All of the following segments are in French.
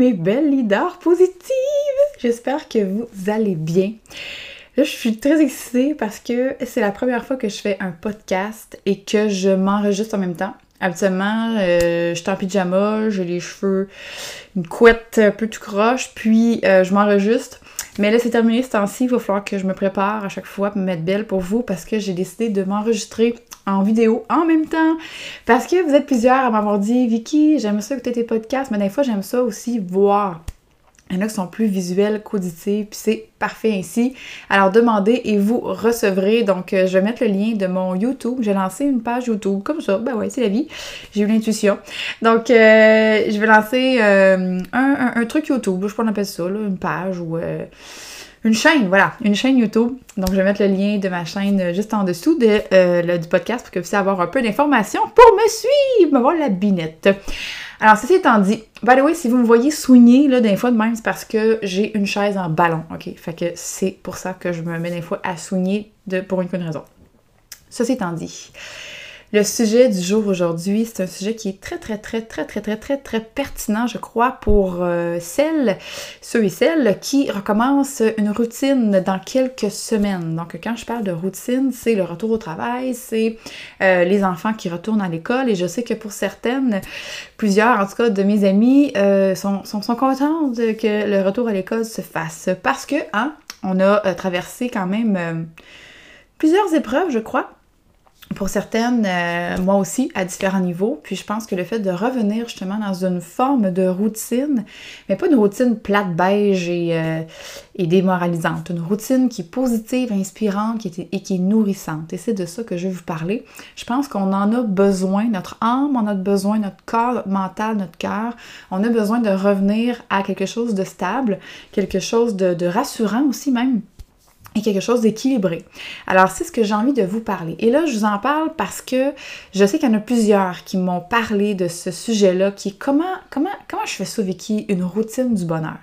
mes belles leaders positives! J'espère que vous allez bien. Je suis très excitée parce que c'est la première fois que je fais un podcast et que je m'enregistre en même temps. Habituellement, euh, je suis en pyjama, j'ai les cheveux, une couette un peu tout croche, puis euh, je m'enregistre. Mais là, c'est terminé ce temps-ci, il va falloir que je me prépare à chaque fois pour me mettre belle pour vous parce que j'ai décidé de m'enregistrer en vidéo en même temps. Parce que vous êtes plusieurs à m'avoir dit Vicky, j'aime ça écouter tes podcasts, mais des fois, j'aime ça aussi voir. Il y en a qui sont plus visuels qu'auditifs, puis c'est parfait ainsi. Alors demandez et vous recevrez. Donc euh, je vais mettre le lien de mon YouTube. J'ai lancé une page YouTube comme ça. Ben ouais, c'est la vie. J'ai eu l'intuition. Donc euh, je vais lancer euh, un, truc YouTube. Je sais pas on appelle ça, une page ou une chaîne, voilà, une chaîne YouTube. Donc, je vais mettre le lien de ma chaîne juste en dessous de, du podcast pour que vous puissiez avoir un peu d'informations pour me suivre, me voir la binette. Alors, ceci étant dit, by the way, si vous me voyez soigner, là, des fois de même, c'est parce que j'ai une chaise en ballon, ok? Fait que c'est pour ça que je me mets des fois à soigner de, pour une bonne raison. Ceci étant dit, le sujet du jour aujourd'hui, c'est un sujet qui est très, très, très, très, très, très, très, très pertinent, je crois, pour euh, celles, ceux et celles qui recommencent une routine dans quelques semaines. Donc, quand je parle de routine, c'est le retour au travail, c'est euh, les enfants qui retournent à l'école. Et je sais que pour certaines, plusieurs, en tout cas, de mes amis, euh, sont, sont, sont contentes que le retour à l'école se fasse. Parce que, hein, on a traversé quand même plusieurs épreuves, je crois pour certaines, euh, moi aussi, à différents niveaux. Puis je pense que le fait de revenir justement dans une forme de routine, mais pas une routine plate, beige et, euh, et démoralisante, une routine qui est positive, inspirante qui est, et qui est nourrissante. Et c'est de ça que je vais vous parler. Je pense qu'on en a besoin, notre âme en a besoin, notre corps, notre mental, notre cœur. On a besoin de revenir à quelque chose de stable, quelque chose de, de rassurant aussi même et quelque chose d'équilibré. Alors, c'est ce que j'ai envie de vous parler. Et là, je vous en parle parce que je sais qu'il y en a plusieurs qui m'ont parlé de ce sujet-là, qui est comment, comment, comment je fais ça, Vicky, une routine du bonheur?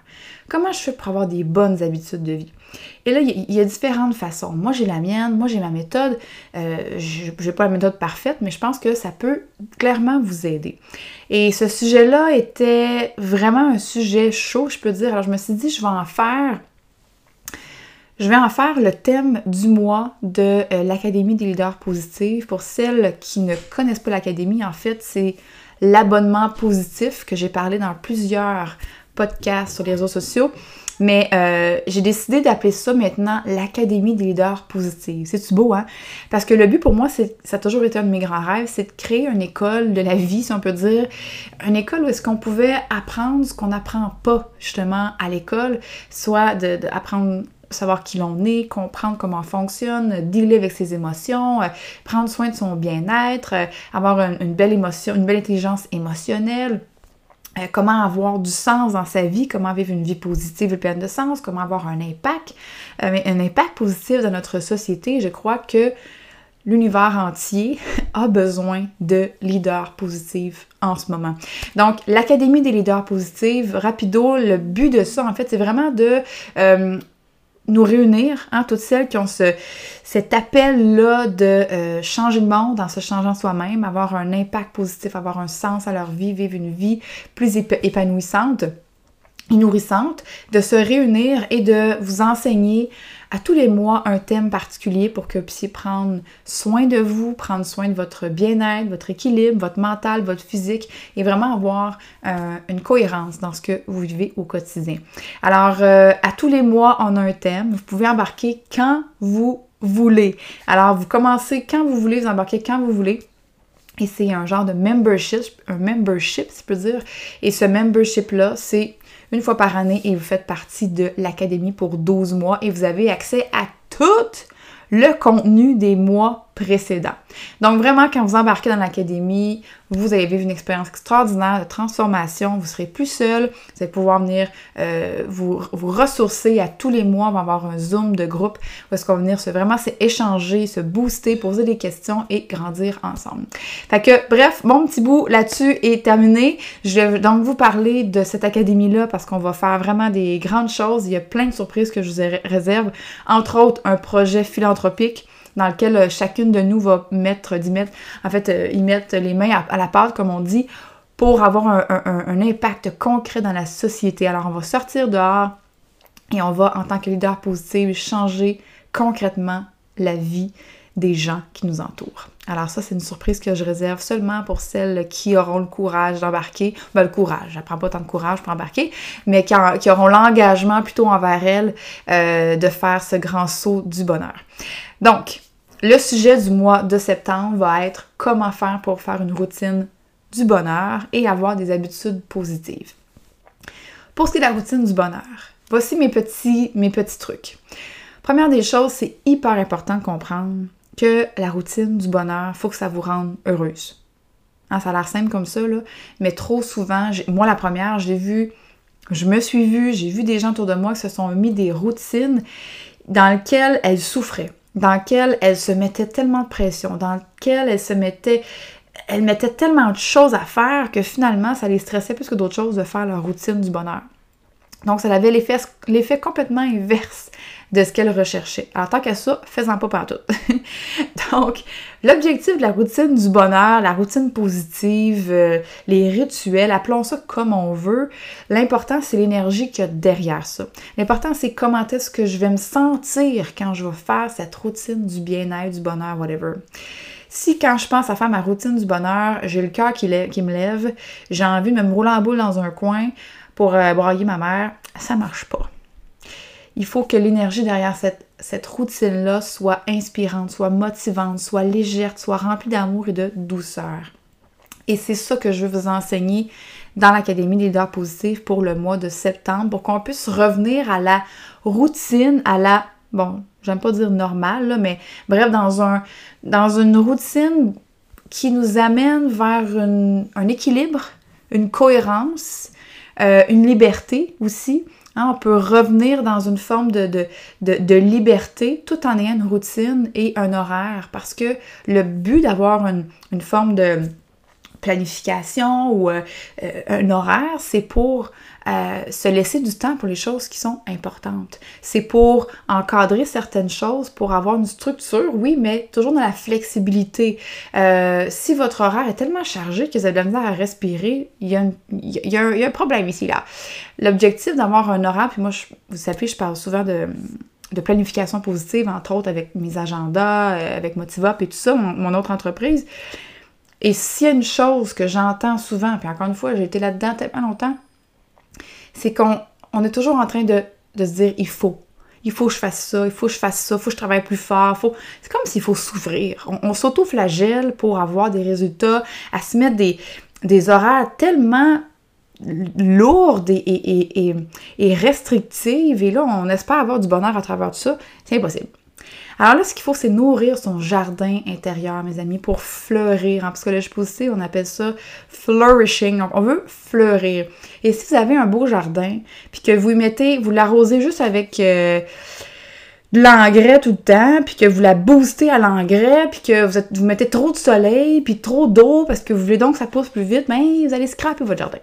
Comment je fais pour avoir des bonnes habitudes de vie? Et là, il y, a différentes façons. Moi, j'ai la mienne, moi, j'ai ma méthode. Euh, je n'ai pas la méthode parfaite, mais je pense que ça peut clairement vous aider. Et ce sujet-là était vraiment un sujet chaud, je peux dire. Alors, je me suis dit, je vais en faire je vais en faire le thème du mois de euh, l'Académie des leaders positifs. Pour celles qui ne connaissent pas l'Académie, en fait, c'est l'abonnement positif que j'ai parlé dans plusieurs podcasts sur les réseaux sociaux. Mais euh, j'ai décidé d'appeler ça maintenant l'Académie des leaders positifs. C'est-tu beau, hein? Parce que le but pour moi, ça a toujours été un de mes grands rêves, c'est de créer une école de la vie, si on peut dire. Une école où est-ce qu'on pouvait apprendre ce qu'on n'apprend pas, justement, à l'école. Soit d'apprendre savoir qui l'on est, comprendre comment on fonctionne, dealer avec ses émotions, euh, prendre soin de son bien-être, euh, avoir une, belle émotion, une belle intelligence émotionnelle, euh, comment avoir du sens dans sa vie, comment vivre une vie positive et pleine de sens, comment avoir un impact, un impact positif dans notre société. Je crois que l'univers entier a besoin de leaders positifs en ce moment. Donc, l'Académie des leaders positifs, rapido, le but de ça, en fait, c'est vraiment de nous réunir, hein, toutes celles qui ont ce, cet appel-là de euh, changer le monde en se changeant soi-même, avoir un impact positif, avoir un sens à leur vie, vivre une vie plus épanouissante et nourrissante, de se réunir et de vous enseigner à tous les mois un thème particulier pour que vous puissiez prendre soin de vous, prendre soin de votre bien-être, votre équilibre, votre mental, votre physique et vraiment avoir euh, une cohérence dans ce que vous vivez au quotidien. Alors, euh, à tous les mois, on a un thème. Vous pouvez embarquer quand vous voulez. Alors, vous commencez quand vous voulez, vous embarquez quand vous voulez. Et c'est un genre de membership, un membership, si je peux dire. Et ce membership-là, c'est une fois par année et vous faites partie de l'académie pour 12 mois et vous avez accès à toutes le contenu des mois Donc vraiment, quand vous embarquez dans l'académie, vous allez vivre une expérience extraordinaire de transformation, vous serez plus seul, vous allez pouvoir venir euh, vous, vous, ressourcer à tous les mois, on va avoir un zoom de groupe où est-ce qu'on va venir se, vraiment s'échanger, se booster, poser des questions et grandir ensemble. Fait que bref, mon petit bout là-dessus est terminé. Je vais donc vous parler de cette académie-là parce qu'on va faire vraiment des grandes choses. Il y a plein de surprises que je vous réserve, entre autres un projet philanthropique dans lequel euh, chacune de nous va mettre, d'y mettre, en fait, euh, y mettre les mains à, la pâte, comme on dit, pour avoir un, impact concret dans la société. Alors, on va sortir dehors et on va, en tant que leader positif, changer concrètement la vie des gens qui nous entourent. Alors ça, c'est une surprise que je réserve seulement pour celles qui auront le courage d'embarquer. Ben, le courage, je prends pas tant de courage pour embarquer, mais qui, auront l'engagement plutôt envers elles euh, de faire ce grand saut du bonheur. Donc, le sujet du mois de septembre va être comment faire pour faire une routine du bonheur et avoir des habitudes positives. Pour ce qui est de la routine du bonheur, voici mes petits, mes petits trucs. Première des choses, c'est hyper important de comprendre que la routine du bonheur, faut que ça vous rende heureuse. Hein, ça a l'air simple comme ça, mais trop souvent, moi la première, j'ai vu, je me suis vue, j'ai vu des gens autour de moi qui se sont mis des routines dans lesquelles elles souffraient, dans lesquelles elles se mettaient tellement de pression, dans lesquelles elles se mettaient, elles mettaient tellement de choses à faire que finalement, ça les stressait plus que d'autres choses de faire leur routine du bonheur. Donc, ça avait l'effet complètement inverse de ce qu'elle recherchait. Alors, tant qu'à ça, faisant pas partout. Donc, l'objectif de la routine du bonheur, la routine positive, euh, les rituels, appelons ça comme on veut, l'important, c'est l'énergie qu'il y a derrière ça. L'important, c'est comment est-ce que je vais me sentir quand je vais faire cette routine du bien-être, du bonheur, whatever. Si quand je pense à faire ma routine du bonheur, j'ai le cœur qui, qui, me lève, j'ai envie de me rouler en boule dans un coin pour euh, broyer ma mère, ça marche pas il faut que l'énergie derrière cette, cette routine-là soit inspirante, soit motivante, soit légère, soit remplie d'amour et de douceur. Et c'est ça que je veux vous enseigner dans l'Académie des leaders positifs pour le mois de septembre, pour qu'on puisse revenir à la routine, à la, bon, j'aime pas dire normale, mais bref, dans, un, dans une routine qui nous amène vers un équilibre, une cohérence, euh, une liberté aussi, Hein, on peut revenir dans une forme de, liberté tout en ayant une routine et un horaire parce que le but d'avoir une forme de planification ou euh, euh, un horaire, c'est pour euh, se laisser du temps pour les choses qui sont importantes. C'est pour encadrer certaines choses, pour avoir une structure, oui, mais toujours dans la flexibilité. si votre horaire est tellement chargé que vous avez de la misère à respirer, il y a, un, problème ici, là. L'objectif d'avoir un horaire, puis moi, vous savez, je parle souvent de de planification positive, entre autres avec mes agendas, avec Motivop et tout ça, mon autre entreprise, et s'il y a une chose que j'entends souvent, puis encore une fois, j'ai été là-dedans tellement longtemps, c'est qu'on on est toujours en train de, se dire il faut. Il faut que je fasse ça, il faut que je fasse ça, il faut que je travaille plus fort. Faut... C'est comme s'il faut souffrir. On, s'auto-flagelle pour avoir des résultats, à se mettre des, des horaires tellement lourdes et, et, et, et, restrictives. Et là, on espère avoir du bonheur à travers tout ça. C'est impossible. Alors là, ce qu'il faut, c'est nourrir son jardin intérieur, mes amis, pour fleurir. En psychologie positive, on appelle ça flourishing. Donc, on veut fleurir. Et si vous avez un beau jardin, puis que vous y mettez, vous l'arrosez juste avec... Euh, de l'engrais tout le temps, puis que vous la boostez à l'engrais, puis que vous, mettez trop de soleil, puis trop d'eau, parce que vous voulez donc que ça pousse plus vite, mais vous allez scraper votre jardin.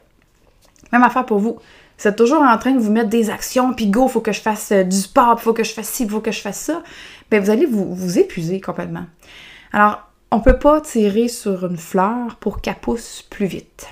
Même affaire pour vous. Êtes toujours en train de vous mettre des actions, puis go, faut que je fasse euh, du sport, faut que je fasse ci, faut que je fasse ça. Bien, vous allez vous, épuiser complètement. Alors, on ne peut pas tirer sur une fleur pour qu'elle pousse plus vite.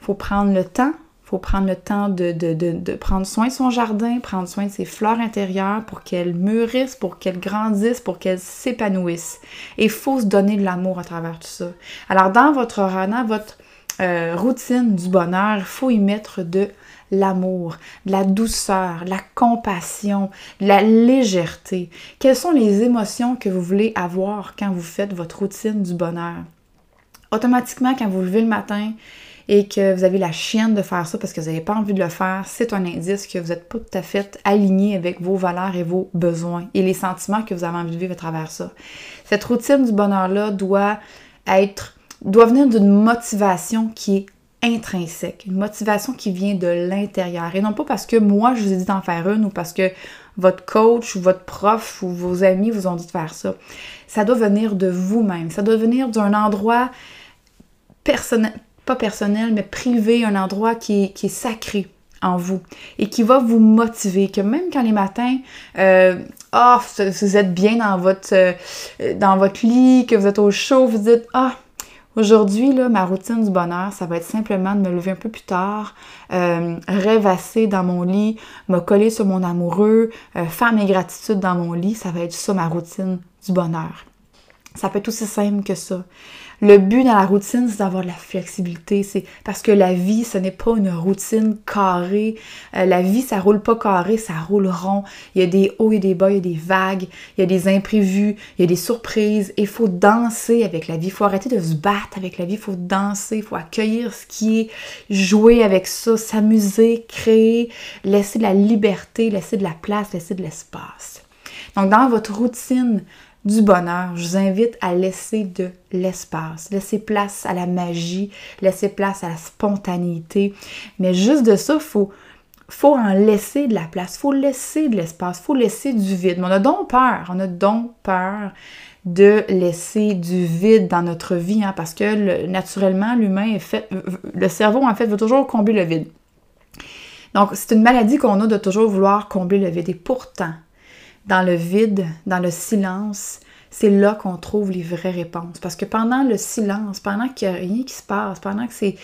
Il faut prendre le temps, il faut prendre le temps de, prendre soin de son jardin, prendre soin de ses fleurs intérieures pour qu'elles mûrissent, pour qu'elles grandissent, pour qu'elles s'épanouissent. Et il faut se donner de l'amour à travers tout ça. Alors, dans votre rana, votre euh, routine du bonheur, il faut y mettre de l'amour, la douceur, la compassion, la légèreté. Quelles sont les émotions que vous voulez avoir quand vous faites votre routine du bonheur? Automatiquement, quand vous vous levez le matin et que vous avez la chienne de faire ça parce que vous n'avez pas envie de le faire, c'est un indice que vous n'êtes pas tout à fait aligné avec vos valeurs et vos besoins et les sentiments que vous avez envie de vivre à travers ça. Cette routine du bonheur-là doit être doit venir d'une motivation qui est intrinsèque, une motivation qui vient de l'intérieur. Et non pas parce que moi, je vous ai dit d'en faire une ou parce que votre coach ou votre prof ou vos amis vous ont dit de faire ça. Ça doit venir de vous-même. Ça doit venir d'un endroit personnel, pas personnel, mais privé, un endroit qui est, sacré en vous et qui va vous motiver, que même quand les matins, euh, oh, vous êtes bien dans votre, euh, dans votre lit, que vous êtes au chaud, vous dites, ah, Aujourd'hui, là, ma routine du bonheur, ça va être simplement de me lever un peu plus tard, euh, rêvasser dans mon lit, me coller sur mon amoureux, euh, faire mes gratitudes dans mon lit. Ça va être ça, ma routine du bonheur. Ça peut être aussi simple que ça. Le but dans la routine, c'est d'avoir de la flexibilité. C'est parce que la vie, ce n'est pas une routine carrée. Euh, la vie, ça roule pas carré, ça roule rond. Il y a des hauts et des bas, il y a des vagues, il y a des imprévus, il y a des surprises. Il faut danser avec la vie. Il faut arrêter de se battre avec la vie. Il faut danser, il faut accueillir ce qui est, jouer avec ça, s'amuser, créer, laisser de la liberté, laisser de la place, laisser de l'espace. Donc, dans votre routine, du bonheur. Je vous invite à laisser de l'espace, laisser place à la magie, laisser place à la spontanéité. Mais juste de ça, il faut, en laisser de la place, il faut laisser de l'espace, il faut laisser du vide. Mais on a donc peur, on a donc peur de laisser du vide dans notre vie, hein, parce que naturellement, l'humain fait, le cerveau en fait veut toujours combler le vide. Donc, c'est une maladie qu'on a de toujours vouloir combler le vide. Et pourtant, dans le vide, dans le silence, c'est là qu'on trouve les vraies réponses. Parce que pendant le silence, pendant qu'il n'y a rien qui se passe, pendant que c'est,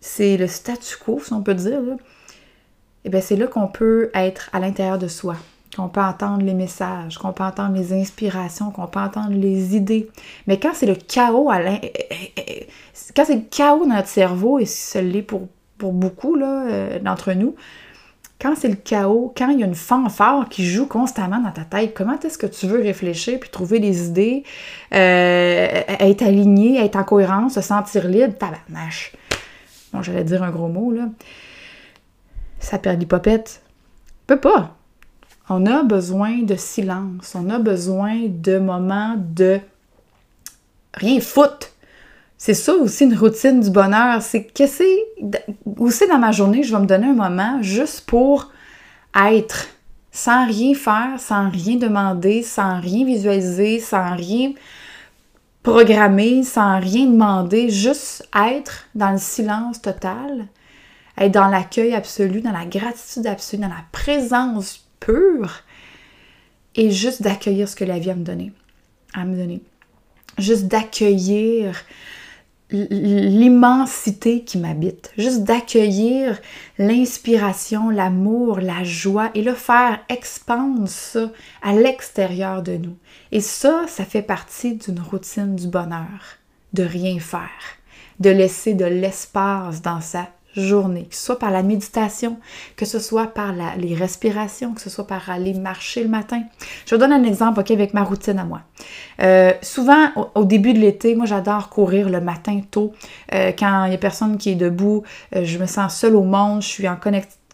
c'est le statu quo, si on peut dire, eh bien c'est là qu'on peut être à l'intérieur de soi, qu'on peut entendre les messages, qu'on peut entendre les inspirations, qu'on peut entendre les idées. Mais quand c'est le chaos à quand c'est le chaos dans notre cerveau, et ce l'est pour, pour beaucoup là, euh, d'entre nous, quand c'est le chaos, quand il y a une fanfare qui joue constamment dans ta tête, comment est-ce que tu veux réfléchir puis trouver des idées, euh, être aligné, être en cohérence, se sentir libre, tabarnache. Bon, j'allais dire un gros mot, là. Ça perd l'hypopète. Peut pas. On a besoin de silence. On a besoin de moments de rien foutre c'est ça aussi une routine du bonheur. C'est que c'est aussi dans ma journée, je vais me donner un moment juste pour être, sans rien faire, sans rien demander, sans rien visualiser, sans rien programmer, sans rien demander, juste être dans le silence total, être dans l'accueil absolu, dans la gratitude absolue, dans la présence pure et juste d'accueillir ce que la vie a me donné, à me donner. Juste d'accueillir l'immensité qui m'habite, juste d'accueillir l'inspiration, l'amour, la joie et le faire expandre ça à l'extérieur de nous. Et ça, ça fait partie d'une routine du bonheur, de rien faire, de laisser de l'espace dans sa journée, que ce soit par la méditation, que ce soit par les respirations, que ce soit par aller marcher le matin. Je vous donne un exemple avec ma routine à moi. Euh, souvent, au, début de l'été, moi j'adore courir le matin tôt. Euh, quand il n'y a personne qui est debout, euh, je me sens seule au monde, je suis en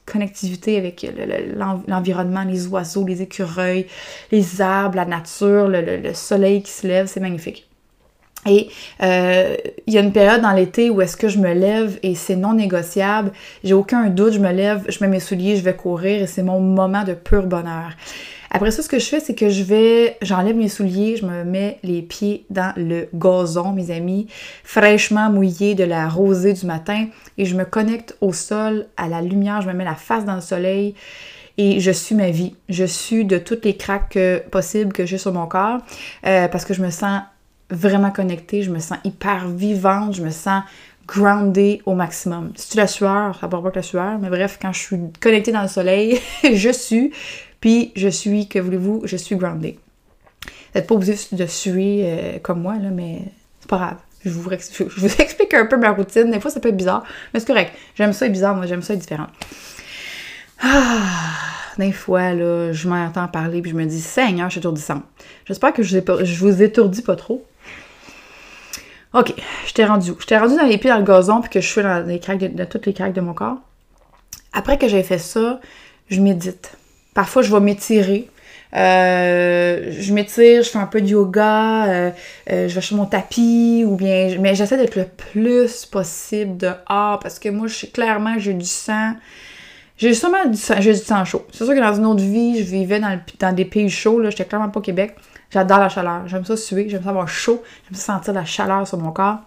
connectivité avec l'environnement, les oiseaux, les écureuils, les arbres, la nature, le soleil qui se lève, c'est magnifique. Et euh, il y a une période dans l'été où est-ce que je me lève et c'est non négociable. J'ai aucun doute, je me lève, je mets mes souliers, je vais courir et c'est mon moment de pur bonheur. Après ça, ce que je fais, c'est que je vais, j'enlève mes souliers, je me mets les pieds dans le gazon, mes amis, fraîchement mouillé de la rosée du matin et je me connecte au sol, à la lumière, je me mets la face dans le soleil et je suis ma vie. Je suis de toutes les craques possibles que j'ai sur mon corps euh, parce que je me sens vraiment connectée, je me sens hyper vivante, je me sens grounded au maximum. Si tu la sueur, ça part pas que la sueur, mais bref, quand je suis connectée dans le soleil, je suis, puis je suis, que voulez-vous, je suis grounded. Vous n'êtes pas obligé de suer euh, comme moi, là, mais c'est pas grave. Je vous, je vous, explique un peu ma routine. Des fois, ça peut être bizarre, mais c'est correct. J'aime ça être bizarre, moi, j'aime ça être différent. Ah, des fois, là, je m'entends parler puis je me dis, Seigneur, je suis étourdissante. J'espère que je, vous, je vous étourdis pas trop. OK, je t'ai rendu où? Je t'ai rendu dans les pieds dans le gazon puis que je suis dans les craques de, toutes les craques de mon corps. Après que j'ai fait ça, je médite. Parfois, je vais m'étirer. Euh, je m'étire, je fais un peu de yoga, euh, euh, je vais sur mon tapis ou bien. Mais j'essaie d'être le plus possible dehors parce que moi, clairement, j'ai du sang. J'ai sûrement du sang, j'ai du sang chaud. C'est sûr que dans une autre vie, je vivais dans, dans des pays chauds, là, j'étais clairement pas au Québec. J'adore la chaleur. J'aime ça suer, j'aime ça avoir chaud, j'aime ça sentir la chaleur sur mon corps.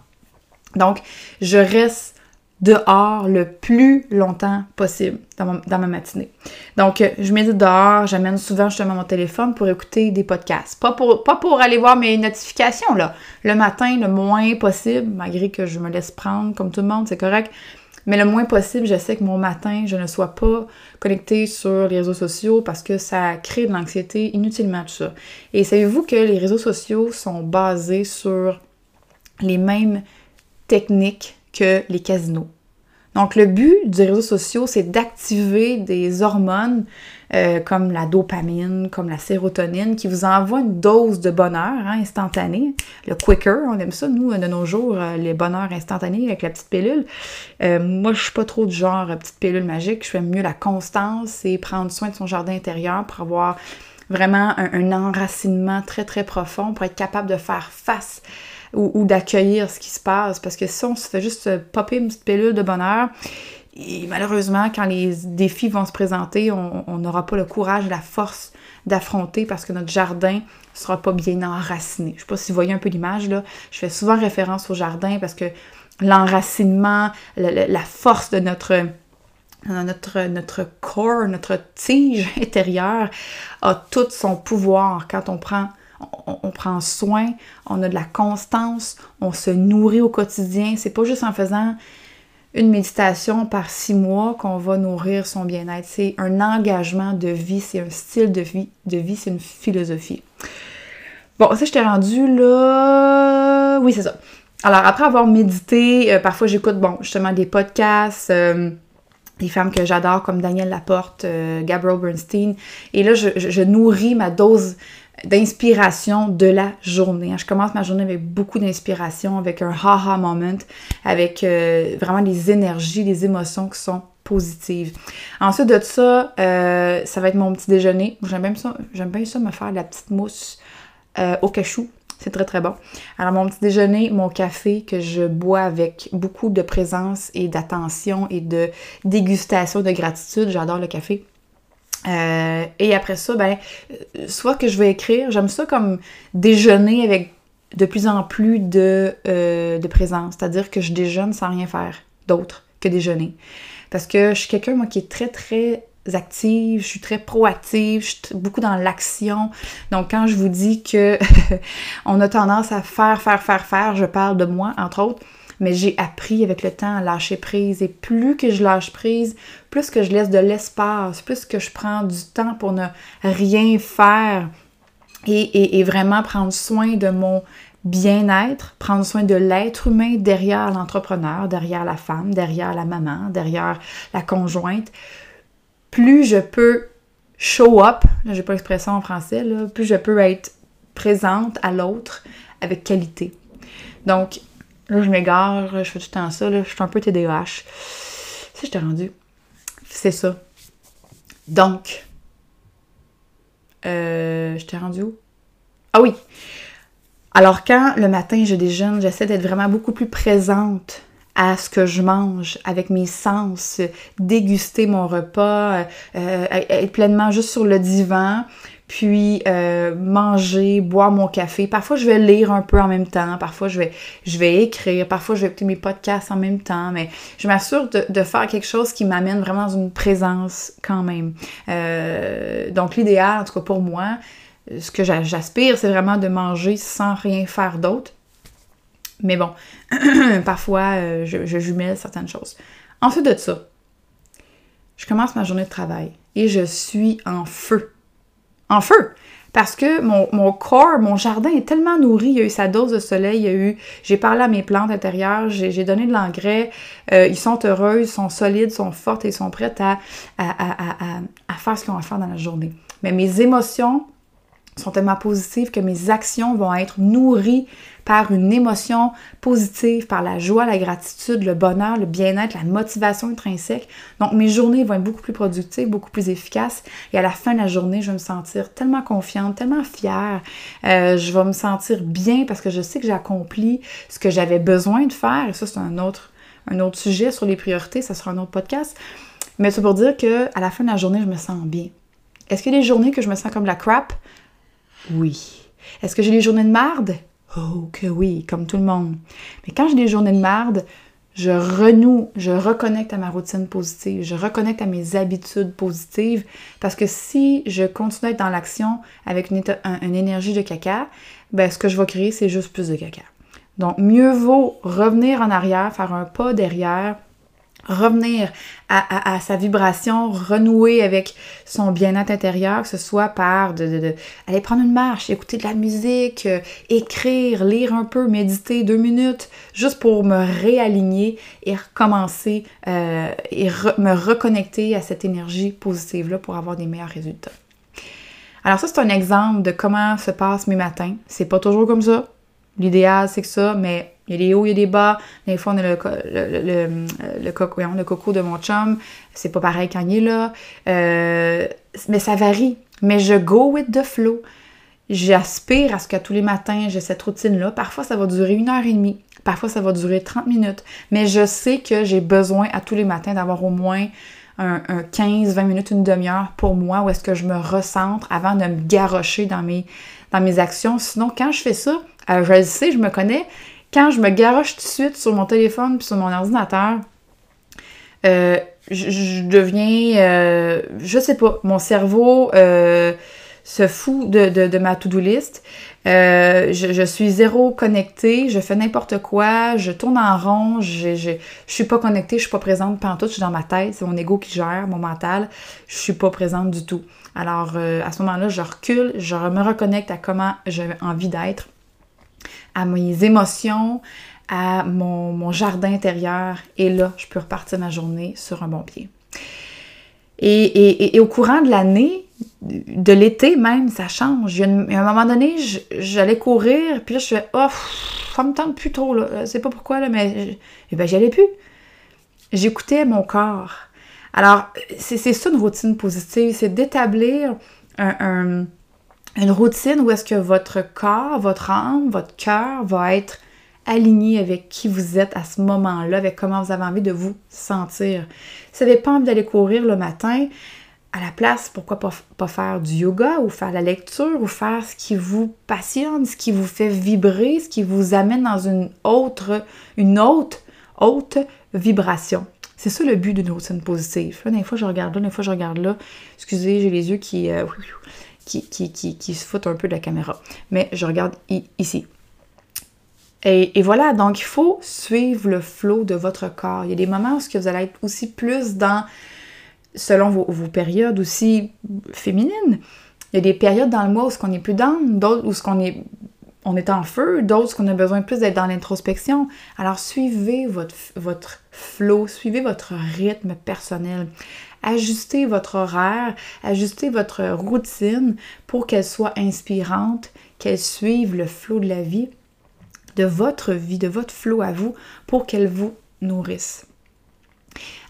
Donc, je reste dehors le plus longtemps possible dans ma, matinée. Donc, je médite dehors, j'amène souvent justement mon téléphone pour écouter des podcasts. Pas pour, pas pour aller voir mes notifications, là. Le matin, le moins possible, malgré que je me laisse prendre comme tout le monde, c'est correct. Mais le moins possible, je sais que mon matin, je ne sois pas connectée sur les réseaux sociaux parce que ça crée de l'anxiété inutilement tout ça. Et savez-vous que les réseaux sociaux sont basés sur les mêmes techniques que les casinos? Donc, le but des réseaux sociaux, c'est d'activer des hormones euh, comme la dopamine, comme la sérotonine, qui vous envoient une dose de bonheur hein, instantané. Le quicker, on aime ça, nous, de nos jours, euh, les bonheurs instantanés avec la petite pilule. Euh, moi, je suis pas trop du genre petite pilule magique. Je fais mieux la constance et prendre soin de son jardin intérieur pour avoir vraiment un, enracinement très, très profond, pour être capable de faire face ou, d'accueillir ce qui se passe. Parce que si on se fait juste popper une petite pilule de bonheur, et malheureusement, quand les défis vont se présenter, on n'aura pas le courage, la force d'affronter parce que notre jardin ne sera pas bien enraciné. Je ne sais pas si vous voyez un peu l'image là. Je fais souvent référence au jardin parce que l'enracinement, la, force de notre notre, notre corps, notre tige intérieure a tout son pouvoir quand on prend on, prend soin, on a de la constance, on se nourrit au quotidien. C'est pas juste en faisant une méditation par six mois qu'on va nourrir son bien-être. C'est un engagement de vie, c'est un style de vie, de vie, c'est une philosophie. Bon, ça, je t'ai rendu là. Oui, c'est ça. Alors, après avoir médité, euh, parfois j'écoute, bon, justement des podcasts. Euh, des femmes que j'adore comme Danielle Laporte, euh, Gabrielle Bernstein. Et là, je, nourris ma dose d'inspiration de la journée. Je commence ma journée avec beaucoup d'inspiration, avec un ha-ha moment, avec euh, vraiment des énergies, des émotions qui sont positives. Ensuite de ça, euh, ça va être mon petit déjeuner. J'aime bien ça, me faire la petite mousse euh, au cachou. C'est très très bon. Alors mon petit déjeuner, mon café que je bois avec beaucoup de présence et d'attention et de dégustation de gratitude. J'adore le café. Euh, et après ça, ben, soit que je vais écrire, j'aime ça comme déjeuner avec de plus en plus de, euh, de présence, c'est-à-dire que je déjeune sans rien faire d'autre que déjeuner. Parce que je suis quelqu'un, moi, qui est très, très active, je suis très proactive, je suis beaucoup dans l'action. Donc quand je vous dis que on a tendance à faire, faire, faire, faire, je parle de moi, entre autres, mais j'ai appris avec le temps à lâcher prise. Et plus que je lâche prise, plus que je laisse de l'espace, plus que je prends du temps pour ne rien faire et, vraiment prendre soin de mon bien-être, prendre soin de l'être humain derrière l'entrepreneur, derrière la femme, derrière la maman, derrière la conjointe, plus je peux show up, j'ai pas l'expression en français, là, plus je peux être présente à l'autre avec qualité. Donc, Là, je m'égare, je fais tout le temps ça, je suis un peu TDAH. Si je t'ai rendu. C'est ça. Donc, euh, je t'ai rendu où? Ah oui! Alors, quand le matin je déjeune, j'essaie d'être vraiment beaucoup plus présente à ce que je mange avec mes sens, déguster mon repas, euh, euh, être pleinement juste sur le divan, puis euh, manger, boire mon café. Parfois, je vais lire un peu en même temps, parfois, je vais, écrire, parfois, je vais écouter mes podcasts en même temps, mais je m'assure de, faire quelque chose qui m'amène vraiment dans une présence quand même. Euh, donc, l'idéal, en tout cas pour moi, ce que j'aspire, c'est vraiment de manger sans rien faire d'autre. Mais bon, parfois, euh, je, je jumelle certaines choses. Ensuite de ça, je commence ma journée de travail et je suis en feu en feu. Parce que mon, corps, mon jardin est tellement nourri, il y a eu sa dose de soleil, il y a eu, j'ai parlé à mes plantes intérieures, j'ai donné de l'engrais, euh, ils sont heureux, ils sont solides, sont fortes et sont prêtes à, à, faire ce qu'ils ont à faire dans la journée. Mais mes émotions sont tellement positives que mes actions vont être nourries par une émotion positive, par la joie, la gratitude, le bonheur, le bien-être, la motivation intrinsèque. Donc mes journées vont être beaucoup plus productives, beaucoup plus efficaces. Et à la fin de la journée, je vais me sentir tellement confiante, tellement fière. Euh, je vais me sentir bien parce que je sais que j'ai accompli ce que j'avais besoin de faire. Et ça, c'est un autre, un autre sujet sur les priorités. Ça sera un autre podcast. Mais c'est pour dire que à la fin de la journée, je me sens bien. Est-ce qu'il y a des journées que je me sens comme la crap? Oui. Est-ce que j'ai des journées de marde? Oh que oui, comme tout le monde. Mais quand j'ai des journées de marde, je renoue, je reconnecte à ma routine positive, je reconnecte à mes habitudes positives, parce que si je continue à être dans l'action avec une, énergie de caca, ben ce que je vais créer, c'est juste plus de caca. Donc, mieux vaut revenir en arrière, faire un pas derrière, revenir à, sa vibration, renouer avec son bien-être intérieur, que ce soit par aller prendre une marche, écouter de la musique, euh, écrire, lire un peu, méditer deux minutes, juste pour me réaligner et recommencer euh, et me reconnecter à cette énergie positive-là pour avoir des meilleurs résultats. Alors ça, c'est un exemple de comment se passent mes matins. C'est pas toujours comme ça. L'idéal, c'est que ça, mais il y a des hauts, il y a des bas. Des fois, on a le, le, le, coco, le coco de mon chum. C'est pas pareil quand il est là. Euh, mais ça varie. Mais je go with the flow. J'aspire à ce qu'à tous les matins, j'ai cette routine-là. Parfois, ça va durer une heure et demie. Parfois, ça va durer 30 minutes. Mais je sais que j'ai besoin à tous les matins d'avoir au moins un, 15, 20 minutes, une demi-heure pour moi où est-ce que je me recentre avant de me garrocher dans mes, dans mes actions. Sinon, quand je fais ça, euh, je le sais, je me connais, quand je me garoche tout de suite sur mon téléphone puis sur mon ordinateur, euh, je, deviens, euh, je sais pas, mon cerveau se fout de, ma to-do list. je, suis zéro connectée, je fais n'importe quoi, je tourne en rond, je, je, suis pas connectée, je suis pas présente tout, je suis dans ma tête, c'est mon ego qui gère, mon mental, je suis pas présente du tout. Alors à ce moment-là, je recule, je me reconnecte à comment j'ai envie d'être à mes émotions, à mon, jardin intérieur. Et là, je peux repartir ma journée sur un bon pied. Et, au courant de l'année, de l'été même, ça change. à un moment donné, j'allais courir, puis là, je fais Oh, ça me tente plus trop, là. C'est pas pourquoi, là, mais eh ben, allais plus. J'écoutais mon corps. Alors, c'est ça une routine positive, c'est d'établir un une routine où est-ce que votre corps, votre âme, votre cœur va être aligné avec qui vous êtes à ce moment-là, avec comment vous avez envie de vous sentir. Si vous n'avez pas envie d'aller courir le matin, à la place, pourquoi pas, pas, faire du yoga ou faire la lecture ou faire ce qui vous passionne, ce qui vous fait vibrer, ce qui vous amène dans une autre, une autre, haute vibration. C'est ça le but d'une routine positive. Là, des fois, je regarde là, des fois, je regarde là. Excusez, j'ai les yeux qui... Euh, qui, se foutent un peu de la caméra. Mais je regarde ici. Et, voilà, donc il faut suivre le flot de votre corps. Il y a des moments où vous allez être aussi plus dans, selon vos, périodes aussi féminines, il y a des périodes dans le mois où ce qu'on est plus dans, d'autres où ce qu'on est on est en feu, d'autres qu'on a besoin plus d'être dans l'introspection. Alors suivez votre, votre flow, suivez votre rythme personnel. Ajustez votre horaire, ajustez votre routine pour qu'elle soit inspirante, qu'elle suive le flot de la vie, de votre vie, de votre flot à vous, pour qu'elle vous nourrisse.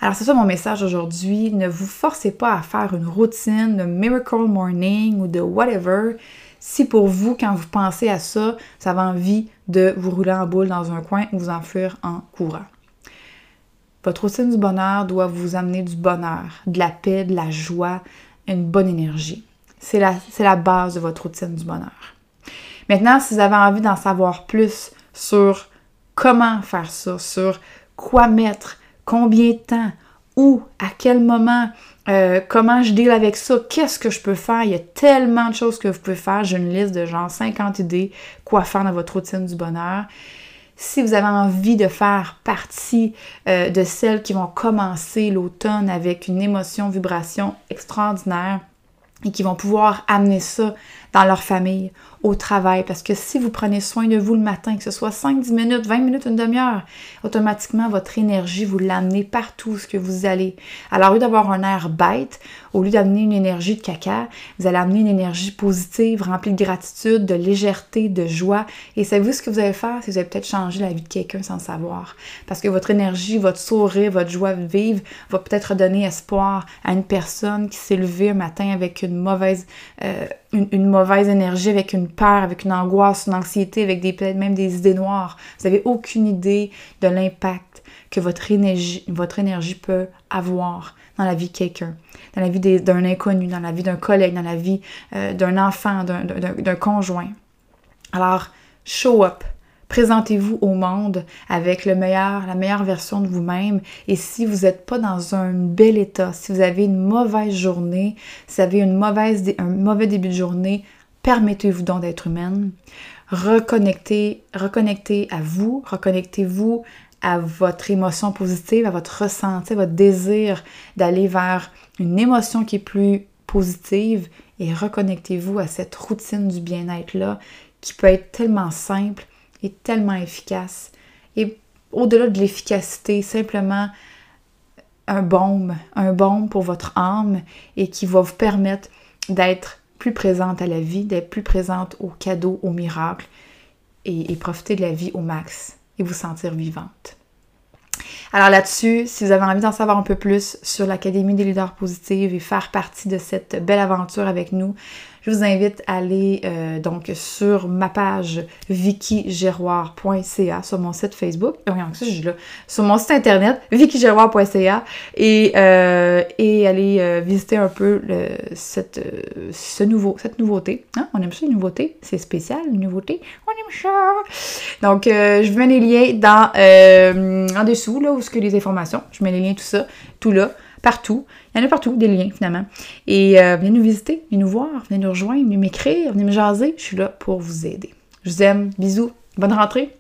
Alors c'est ça mon message aujourd'hui, ne vous forcez pas à faire une routine de miracle morning ou de whatever si pour vous, quand vous pensez à ça, vous avez envie de vous rouler en boule dans un coin ou vous enfuir en courant. Votre routine du bonheur doit vous amener du bonheur, de la paix, de la joie, une bonne énergie. C'est la, base de votre routine du bonheur. Maintenant, si vous avez envie d'en savoir plus sur comment faire ça, sur quoi mettre, combien de temps, où, à quel moment, euh, comment je deal avec ça, qu'est-ce que je peux faire. Il y a tellement de choses que vous pouvez faire. J'ai une liste de genre 50 idées quoi faire dans votre routine du bonheur. Si vous avez envie de faire partie euh, de celles qui vont commencer l'automne avec une émotion, vibration extraordinaire et qui vont pouvoir amener ça dans leur famille, au travail. Parce que si vous prenez soin de vous le matin, que ce soit 5-10 minutes, 20 minutes, une demi-heure, automatiquement, votre énergie, vous l'amenez partout ce que vous allez. Alors, au lieu d'avoir un air bête, au lieu d'amener une énergie de caca, vous allez amener une énergie positive, remplie de gratitude, de légèreté, de joie. Et savez-vous ce que vous allez faire? C'est que vous allez peut-être changer la vie de quelqu'un sans le savoir. Parce que votre énergie, votre sourire, votre joie de vivre va peut-être donner espoir à une personne qui s'est levée un matin avec une mauvaise, euh, une, mauvaise énergie, avec une peur, avec une angoisse, une anxiété, avec des, même des idées noires. Vous n'avez aucune idée de l'impact que votre énergie, votre énergie peut avoir dans la vie de quelqu'un, dans la vie d'un inconnu, dans la vie d'un collègue, dans la vie euh, d'un enfant, d'un conjoint. Alors, show up. Présentez-vous au monde avec le meilleur, la meilleure version de vous-même. Et si vous n'êtes pas dans un bel état, si vous avez une mauvaise journée, si vous avez un mauvais début de journée, permettez-vous donc d'être humaine. Reconnectez, reconnectez à vous, reconnectez-vous à votre émotion positive, à votre ressenti, à votre désir d'aller vers une émotion qui est plus positive et reconnectez-vous à cette routine du bien-être-là qui peut être tellement simple et tellement efficace. Et au-delà de l'efficacité, simplement un baume, un baume pour votre âme et qui va vous permettre d'être plus présente à la vie, d'être plus présente aux cadeaux, aux miracles et, et profiter de la vie au max et vous sentir vivante. Alors là-dessus, si vous avez envie d'en savoir un peu plus sur l'Académie des leaders positifs et faire partie de cette belle aventure avec nous, je vous invite à aller euh, donc sur ma page vickygeroir.ca sur mon site Facebook. Oh, ça, je là. Sur mon site internet, vickygeroir.ca et, euh, et aller euh, visiter un peu cette, ce nouveau, cette nouveauté. Hein? On aime ça, une nouveauté. C'est spécial, une nouveauté. On aime ça. Donc, je mets les liens dans, en dessous, là, où ce que les informations. Je mets les liens, tout ça, tout là partout. Il y en a partout, des liens finalement. Et euh, venez nous visiter, venez nous voir, venez nous rejoindre, venez m'écrire, venez me jaser. Je suis là pour vous aider. Je vous aime. Bisous. Bonne rentrée.